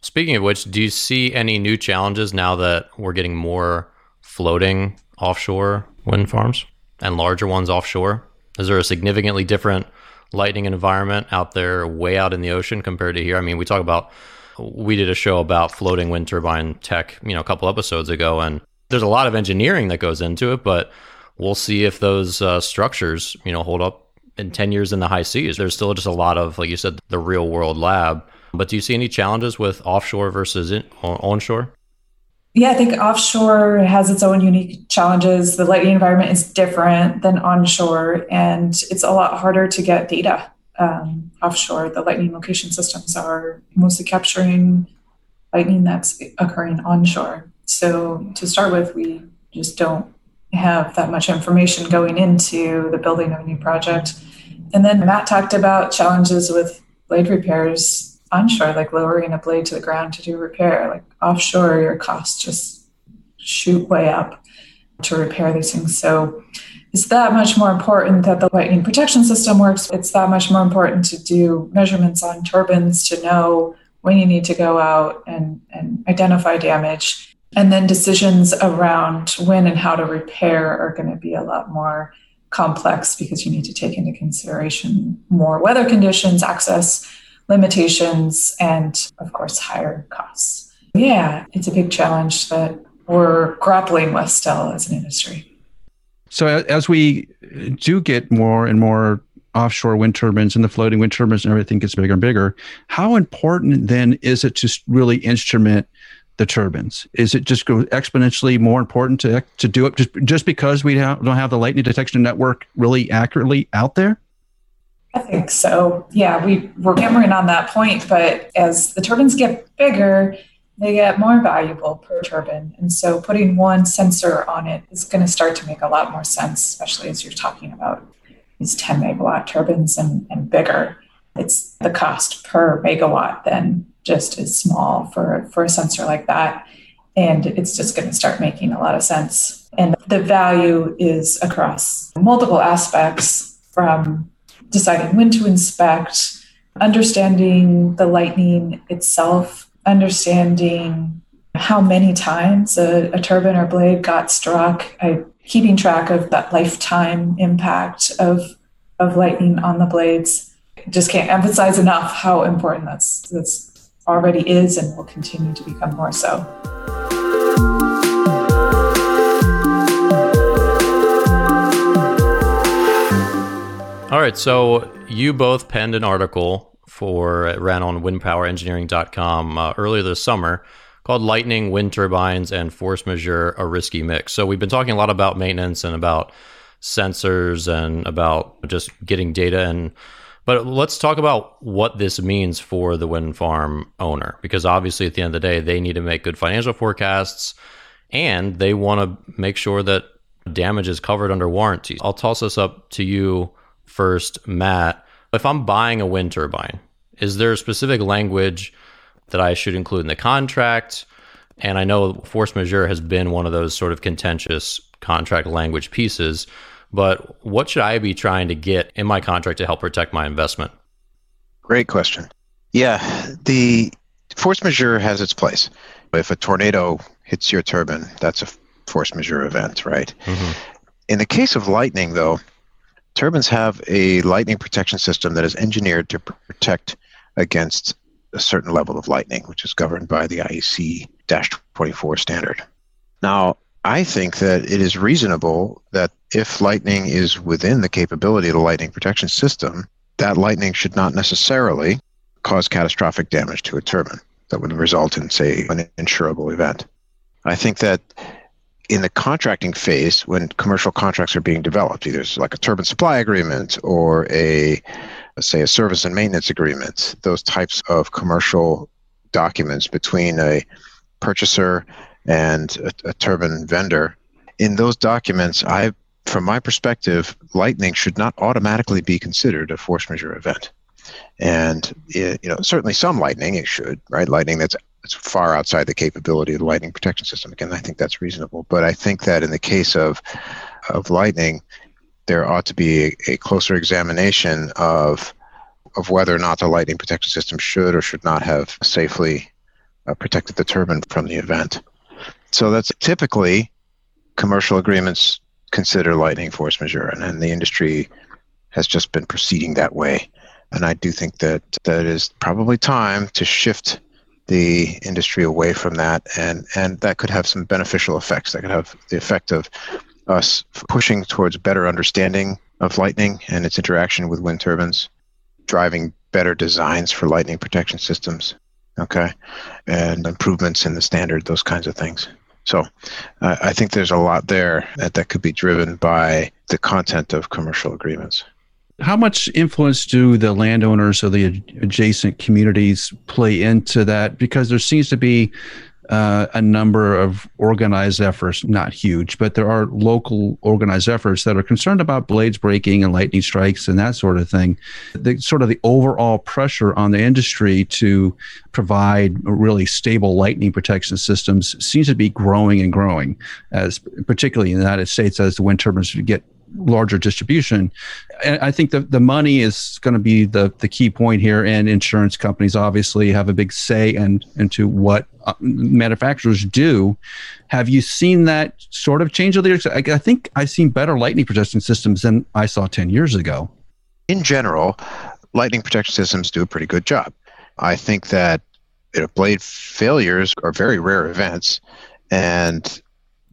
Speaking of which, do you see any new challenges now that we're getting more floating offshore wind farms and larger ones offshore? Is there a significantly different lightning environment out there, way out in the ocean compared to here? I mean, we talk about we did a show about floating wind turbine tech, you know, a couple episodes ago, and there's a lot of engineering that goes into it, but we'll see if those uh, structures, you know, hold up in 10 years in the high seas. There's still just a lot of, like you said, the real world lab. But do you see any challenges with offshore versus in, onshore? Yeah, I think offshore has its own unique challenges. The lighting environment is different than onshore, and it's a lot harder to get data um, offshore. The lightning location systems are mostly capturing lightning that's occurring onshore. So to start with, we just don't have that much information going into the building of a new project. And then Matt talked about challenges with blade repairs onshore, like lowering a blade to the ground to do repair. Like offshore, your costs just shoot way up to repair these things. So it's that much more important that the lightning protection system works. It's that much more important to do measurements on turbines to know when you need to go out and, and identify damage and then decisions around when and how to repair are going to be a lot more complex because you need to take into consideration more weather conditions, access limitations, and of course, higher costs. Yeah, it's a big challenge that we're grappling with still as an industry. So, as we do get more and more offshore wind turbines and the floating wind turbines and everything gets bigger and bigger, how important then is it to really instrument the turbines? Is it just go exponentially more important to to do it just just because we don't have the lightning detection network really accurately out there? I think so. Yeah, we we're hammering on that point, but as the turbines get bigger, they get more valuable per turbine, and so putting one sensor on it is going to start to make a lot more sense, especially as you're talking about these 10 megawatt turbines and, and bigger. It's the cost per megawatt then just is small for, for a sensor like that. And it's just going to start making a lot of sense. And the value is across multiple aspects from deciding when to inspect, understanding the lightning itself, understanding how many times a, a turbine or blade got struck, I, keeping track of that lifetime impact of, of lightning on the blades. Just can't emphasize enough how important that's that's already is and will continue to become more so. All right, so you both penned an article for ran on windpowerengineering.com uh, earlier this summer called Lightning, Wind Turbines, and Force Majeure a Risky Mix. So we've been talking a lot about maintenance and about sensors and about just getting data and but let's talk about what this means for the wind farm owner because obviously at the end of the day they need to make good financial forecasts and they want to make sure that damage is covered under warranty. I'll toss this up to you first, Matt. If I'm buying a wind turbine, is there a specific language that I should include in the contract? And I know force majeure has been one of those sort of contentious contract language pieces, but what should I be trying to get in my contract to help protect my investment? Great question. Yeah, the force majeure has its place. If a tornado hits your turbine, that's a force majeure event, right? Mm-hmm. In the case of lightning, though, turbines have a lightning protection system that is engineered to protect against a certain level of lightning, which is governed by the IEC 24 standard. Now, I think that it is reasonable that if lightning is within the capability of the lightning protection system, that lightning should not necessarily cause catastrophic damage to a turbine that would result in, say, an insurable event. I think that in the contracting phase, when commercial contracts are being developed, either it's like a turbine supply agreement or a, say, a service and maintenance agreement, those types of commercial documents between a purchaser and a, a turbine vendor, in those documents, I, from my perspective, lightning should not automatically be considered a force majeure event. And it, you know, certainly some lightning it should, right? Lightning that's it's far outside the capability of the lightning protection system. Again, I think that's reasonable. But I think that in the case of of lightning, there ought to be a, a closer examination of of whether or not the lightning protection system should or should not have safely uh, protected the turbine from the event. So that's typically commercial agreements consider lightning force majeure, and, and the industry has just been proceeding that way. And I do think that that is probably time to shift the industry away from that, and and that could have some beneficial effects. That could have the effect of us pushing towards better understanding of lightning and its interaction with wind turbines, driving better designs for lightning protection systems. Okay, and improvements in the standard, those kinds of things. So uh, I think there's a lot there that, that could be driven by the content of commercial agreements. How much influence do the landowners or the adjacent communities play into that? Because there seems to be uh, a number of organized efforts, not huge, but there are local organized efforts that are concerned about blades breaking and lightning strikes and that sort of thing. The sort of the overall pressure on the industry to provide really stable lightning protection systems seems to be growing and growing, as particularly in the United States as the wind turbines get larger distribution. And I think the, the money is going to be the, the key point here. And insurance companies obviously have a big say in, into what uh, manufacturers do. Have you seen that sort of change over the years? I, I think I've seen better lightning protection systems than I saw 10 years ago. In general, lightning protection systems do a pretty good job. I think that you know, blade failures are very rare events. And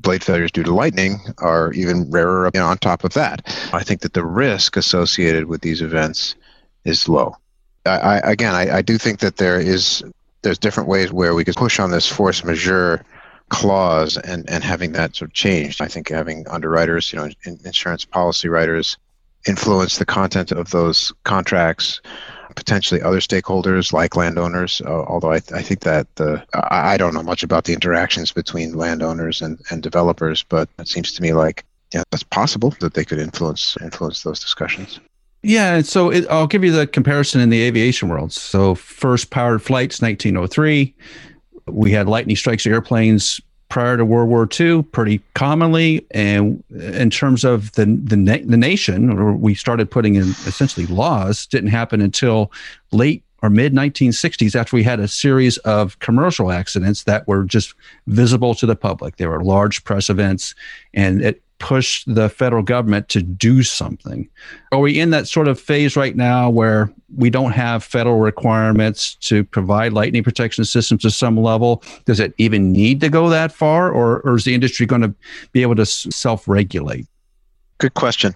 blade failures due to lightning are even rarer you know, on top of that. I think that the risk associated with these events is low. I, I again, I, I, do think that there is there's different ways where we could push on this force majeure clause and, and having that sort of changed. I think having underwriters, you know, insurance policy writers influence the content of those contracts potentially other stakeholders like landowners. Uh, although I, th- I, think that the I, I, don't know much about the interactions between landowners and, and developers, but it seems to me like yeah, that's possible that they could influence influence those discussions. Yeah, so it, I'll give you the comparison in the aviation world. So first powered flights, 1903. We had lightning strikes airplanes prior to World War II pretty commonly. And in terms of the the, na- the nation, or we started putting in essentially laws, didn't happen until late or mid 1960s after we had a series of commercial accidents that were just visible to the public. They were large press events, and it push the federal government to do something? Are we in that sort of phase right now where we don't have federal requirements to provide lightning protection systems to some level? Does it even need to go that far, or, or is the industry going to be able to self regulate? Good question.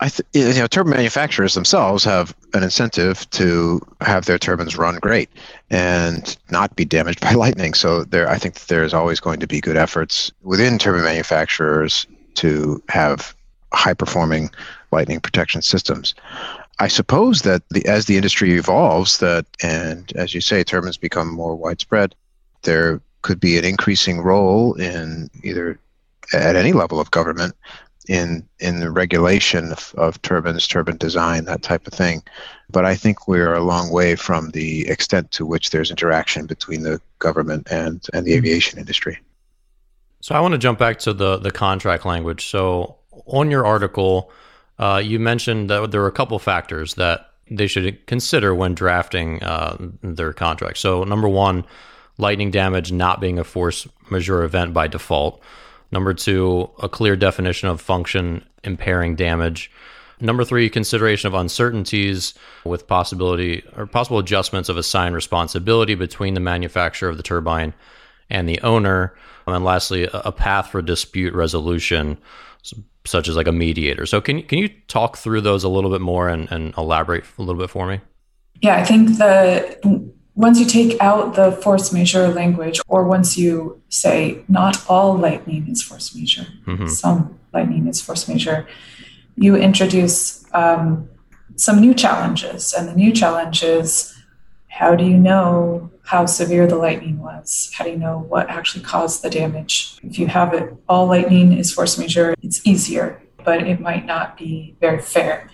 I th- you know, turbine manufacturers themselves have an incentive to have their turbines run great and not be damaged by lightning. So there, I think there's always going to be good efforts within turbine manufacturers to have high performing lightning protection systems. I suppose that the, as the industry evolves, that and as you say, turbines become more widespread, there could be an increasing role in either at any level of government in in the regulation of, of, turbines, turbine design, that type of thing. But I think we're a long way from the extent to which there's interaction between the government and, and the mm-hmm. aviation industry. So I want to jump back to the the contract language. So on your article, uh, you mentioned that there are a couple factors that they should consider when drafting uh, their contract. So number one, lightning damage not being a force majeure event by default. Number two, a clear definition of function impairing damage. Number three, consideration of uncertainties with possibility or possible adjustments of assigned responsibility between the manufacturer of the turbine and the owner. And then lastly, a path for dispute resolution, such as like a mediator. So can, can you talk through those a little bit more and, and elaborate a little bit for me? Yeah, I think the once you take out the force majeure language, or once you say not all lightning is force majeure, mm-hmm. some lightning is force majeure, you introduce um, some new challenges. And the new challenge is how do you know how severe the lightning was? How do you know what actually caused the damage? If you have it, all lightning is force majeure, it's easier, but it might not be very fair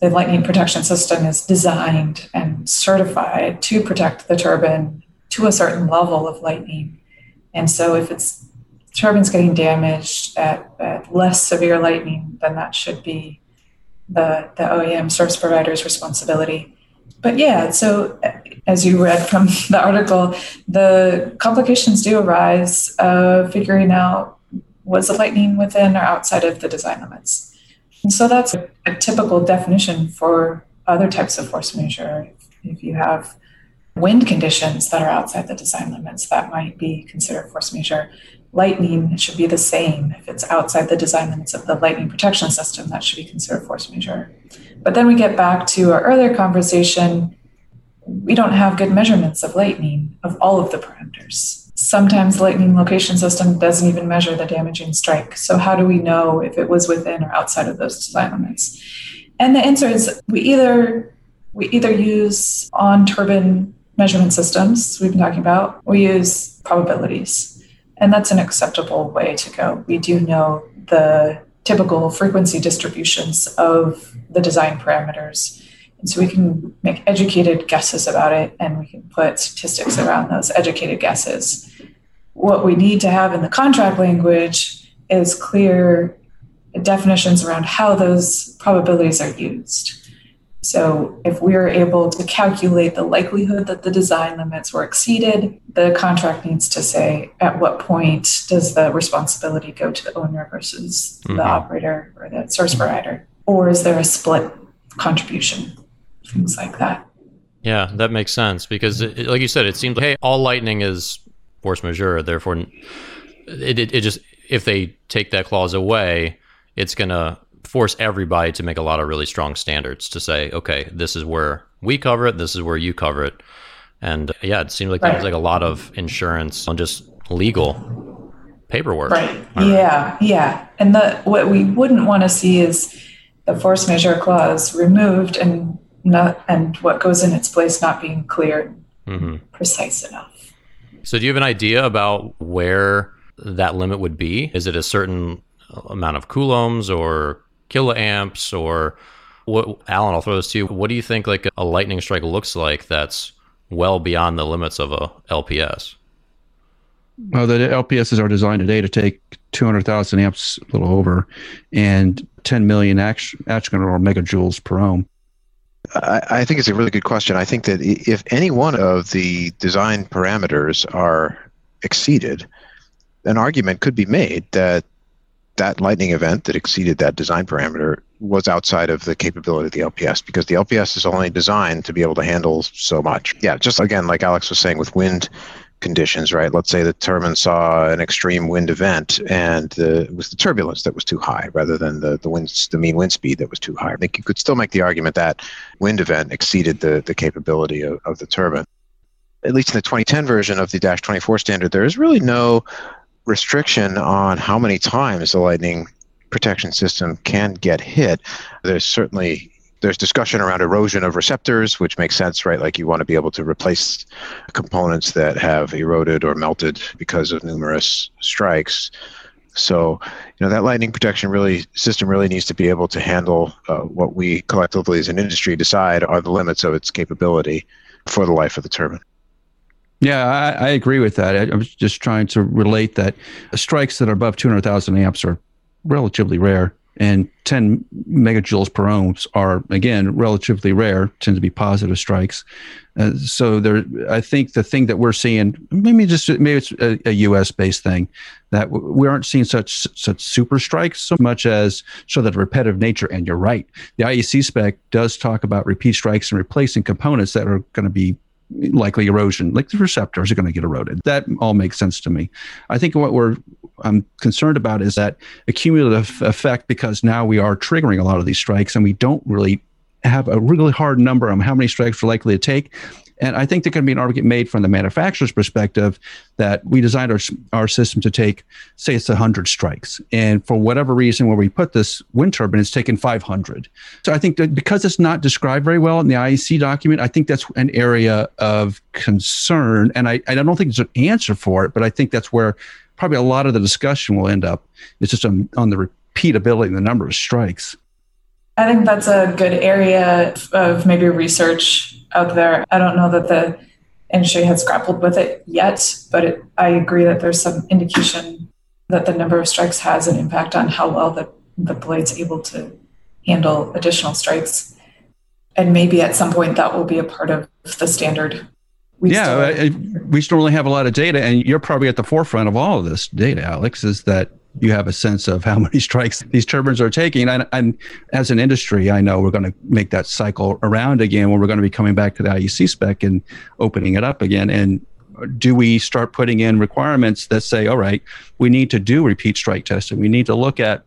the lightning protection system is designed and certified to protect the turbine to a certain level of lightning. And so if it's turbine's getting damaged at, at less severe lightning, then that should be the, the OEM service provider's responsibility. But yeah, so as you read from the article, the complications do arise of figuring out was the lightning within or outside of the design limits. And so that's a, a typical definition for other types of force majeure. If you have wind conditions that are outside the design limits, that might be considered force majeure. Lightning should be the same. If it's outside the design limits of the lightning protection system, that should be considered force majeure. But then we get back to our earlier conversation. We don't have good measurements of lightning of all of the parameters. Sometimes the lightning location system doesn't even measure the damaging strike. So how do we know if it was within or outside of those design limits? And the answer is we either we either use on turbine measurement systems we've been talking about, we use probabilities. And that's an acceptable way to go. We do know the typical frequency distributions of the design parameters. And so we can make educated guesses about it and we can put statistics around those educated guesses. What we need to have in the contract language is clear definitions around how those probabilities are used. So, if we're able to calculate the likelihood that the design limits were exceeded, the contract needs to say at what point does the responsibility go to the owner versus mm-hmm. the operator or the source provider? Or is there a split contribution? things like that. Yeah, that makes sense because, it, like you said, it seems like hey, all lightning is force majeure. Therefore, it, it, it just if they take that clause away, it's gonna force everybody to make a lot of really strong standards to say, okay, this is where we cover it, this is where you cover it, and yeah, it seems like right. there's like a lot of insurance on just legal paperwork. Right. yeah, right. yeah, and the what we wouldn't want to see is the force majeure clause removed and not and what goes in its place not being clear mm-hmm. precise enough so do you have an idea about where that limit would be is it a certain amount of coulombs or kiloamps or what alan i'll throw this to you. What do you think like a lightning strike looks like that's well beyond the limits of a lps well the lpss are designed today to take 200000 amps a little over and 10 million action, action or megajoules per ohm. I, I think it's a really good question. I think that if any one of the design parameters are exceeded, an argument could be made that that lightning event that exceeded that design parameter was outside of the capability of the LPS because the LPS is only designed to be able to handle so much. Yeah, just again, like Alex was saying with wind conditions, right? Let's say the turbine saw an extreme wind event and the, it was the turbulence that was too high rather than the, the wind, the mean wind speed that was too high. I think you could still make the argument that wind event exceeded the, the capability of, of the turbine. At least in the 2010 version of the Dash 24 standard, there is really no restriction on how many times the lightning protection system can get hit. There's certainly there's discussion around erosion of receptors, which makes sense, right? Like you want to be able to replace components that have eroded or melted because of numerous strikes. So, you know, that lightning protection really system really needs to be able to handle uh, what we collectively as an industry decide are the limits of its capability for the life of the turbine. Yeah, I, I agree with that. I, I was just trying to relate that strikes that are above 200,000 amps are relatively rare and 10 megajoules per ohms are again relatively rare tend to be positive strikes uh, so there i think the thing that we're seeing maybe just maybe it's a, a us based thing that we aren't seeing such such super strikes so much as so that repetitive nature and you're right the iec spec does talk about repeat strikes and replacing components that are going to be likely erosion, like the receptors are going to get eroded. That all makes sense to me. I think what we're I'm concerned about is that accumulative effect because now we are triggering a lot of these strikes and we don't really have a really hard number on how many strikes we're likely to take. And I think there can be an argument made from the manufacturer's perspective that we designed our, our system to take, say, it's 100 strikes. And for whatever reason, where we put this wind turbine, it's taken 500. So I think that because it's not described very well in the IEC document, I think that's an area of concern. And I, I don't think there's an answer for it, but I think that's where probably a lot of the discussion will end up. It's just on, on the repeatability and the number of strikes. I think that's a good area of maybe research out there. I don't know that the industry has grappled with it yet, but it, I agree that there's some indication that the number of strikes has an impact on how well the, the blade's able to handle additional strikes. And maybe at some point that will be a part of the standard. We yeah, still, we still really have a lot of data, and you're probably at the forefront of all of this data, Alex. Is that you have a sense of how many strikes these turbines are taking. And, and as an industry, I know we're going to make that cycle around again when we're going to be coming back to the IEC spec and opening it up again. And do we start putting in requirements that say, all right, we need to do repeat strike testing? We need to look at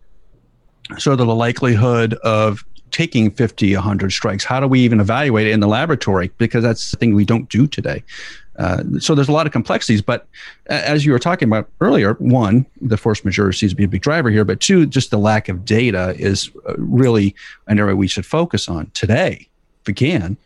sort of the likelihood of taking 50, 100 strikes. How do we even evaluate it in the laboratory? Because that's the thing we don't do today. Uh, so there's a lot of complexities, but as you were talking about earlier, one, the force majeure seems to be a big driver here, but two, just the lack of data is uh, really an area we should focus on today, if we can.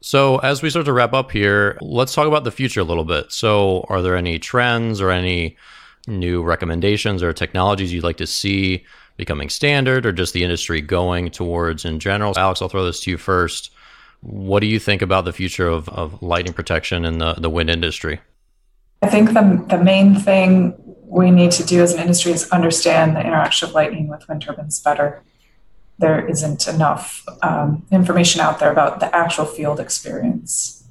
So, as we start to wrap up here, let's talk about the future a little bit. So, are there any trends or any new recommendations or technologies you'd like to see becoming standard or just the industry going towards in general? Alex, I'll throw this to you first. What do you think about the future of, of lightning protection in the, the wind industry? I think the, the main thing we need to do as an industry is understand the interaction of lightning with wind turbines better. There isn't enough um, information out there about the actual field experience.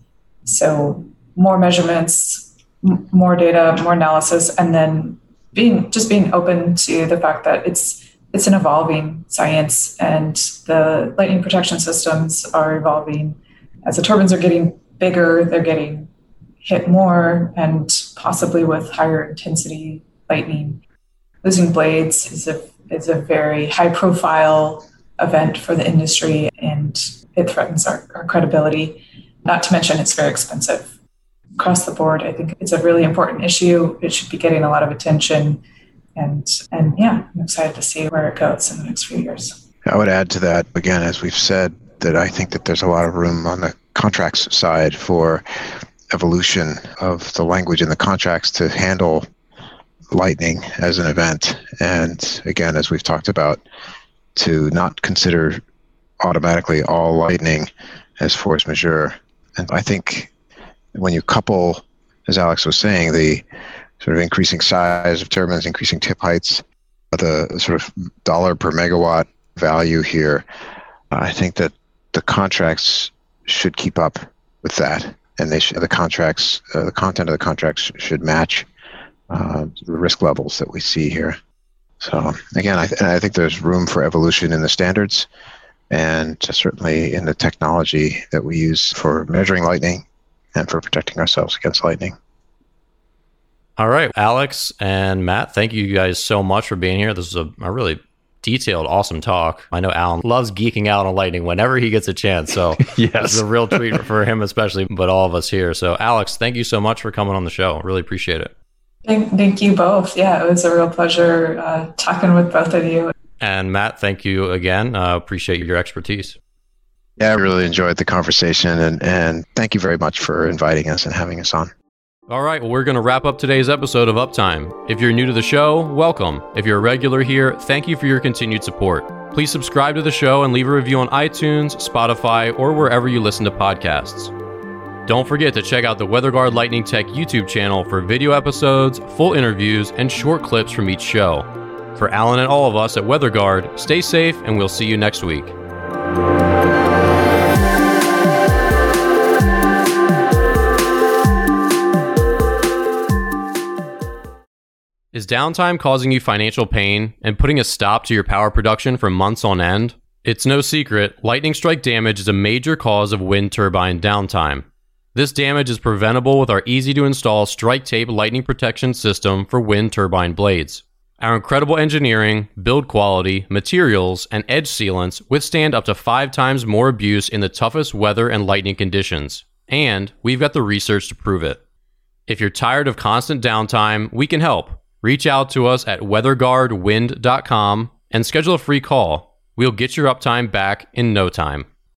So, more measurements, m- more data, more analysis, and then being just being open to the fact that it's it's an evolving science and the lightning protection systems are evolving. As the turbines are getting bigger they're getting hit more and possibly with higher intensity lightning. Losing blades is a is a very high profile event for the industry and it threatens our, our credibility. Not to mention it's very expensive. Across the board i think it's a really important issue. It should be getting a lot of attention and and yeah, I'm excited to see where it goes in the next few years. I would add to that again, as we've said, that I think that there's a lot of room on the contracts side for evolution of the language in the contracts to handle lightning as an event. And again, as we've talked about, to not consider automatically all lightning as force majeure. And I think when you couple, as Alex was saying, the sort of increasing size of turbines, increasing tip heights, the sort of dollar per megawatt value here, I think that the contracts should keep up with that, and they the contracts, uh, the content of the contracts should match uh, the risk levels that we see here. So again, I, th- I think there's room for evolution in the standards, and certainly in the technology that we use for measuring lightning and for protecting ourselves against lightning. All right, Alex and Matt, thank you guys so much for being here. This is a, a really detailed, awesome talk. I know Alan loves geeking out on lightning whenever he gets a chance. So yes. this is a real treat for him, especially, but all of us here. So, Alex, thank you so much for coming on the show. Really appreciate it. Thank, thank you both. Yeah, it was a real pleasure uh, talking with both of you. And Matt, thank you again. Uh, appreciate your expertise. Yeah, I really enjoyed the conversation, and, and thank you very much for inviting us and having us on. All right, well, we're going to wrap up today's episode of Uptime. If you're new to the show, welcome. If you're a regular here, thank you for your continued support. Please subscribe to the show and leave a review on iTunes, Spotify, or wherever you listen to podcasts. Don't forget to check out the WeatherGuard Lightning Tech YouTube channel for video episodes, full interviews, and short clips from each show. For Alan and all of us at WeatherGuard, stay safe and we'll see you next week. Is downtime causing you financial pain and putting a stop to your power production for months on end? It's no secret, lightning strike damage is a major cause of wind turbine downtime. This damage is preventable with our easy to install StrikeTape lightning protection system for wind turbine blades. Our incredible engineering, build quality, materials, and edge sealants withstand up to five times more abuse in the toughest weather and lightning conditions. And we've got the research to prove it. If you're tired of constant downtime, we can help. Reach out to us at weatherguardwind.com and schedule a free call. We'll get your uptime back in no time.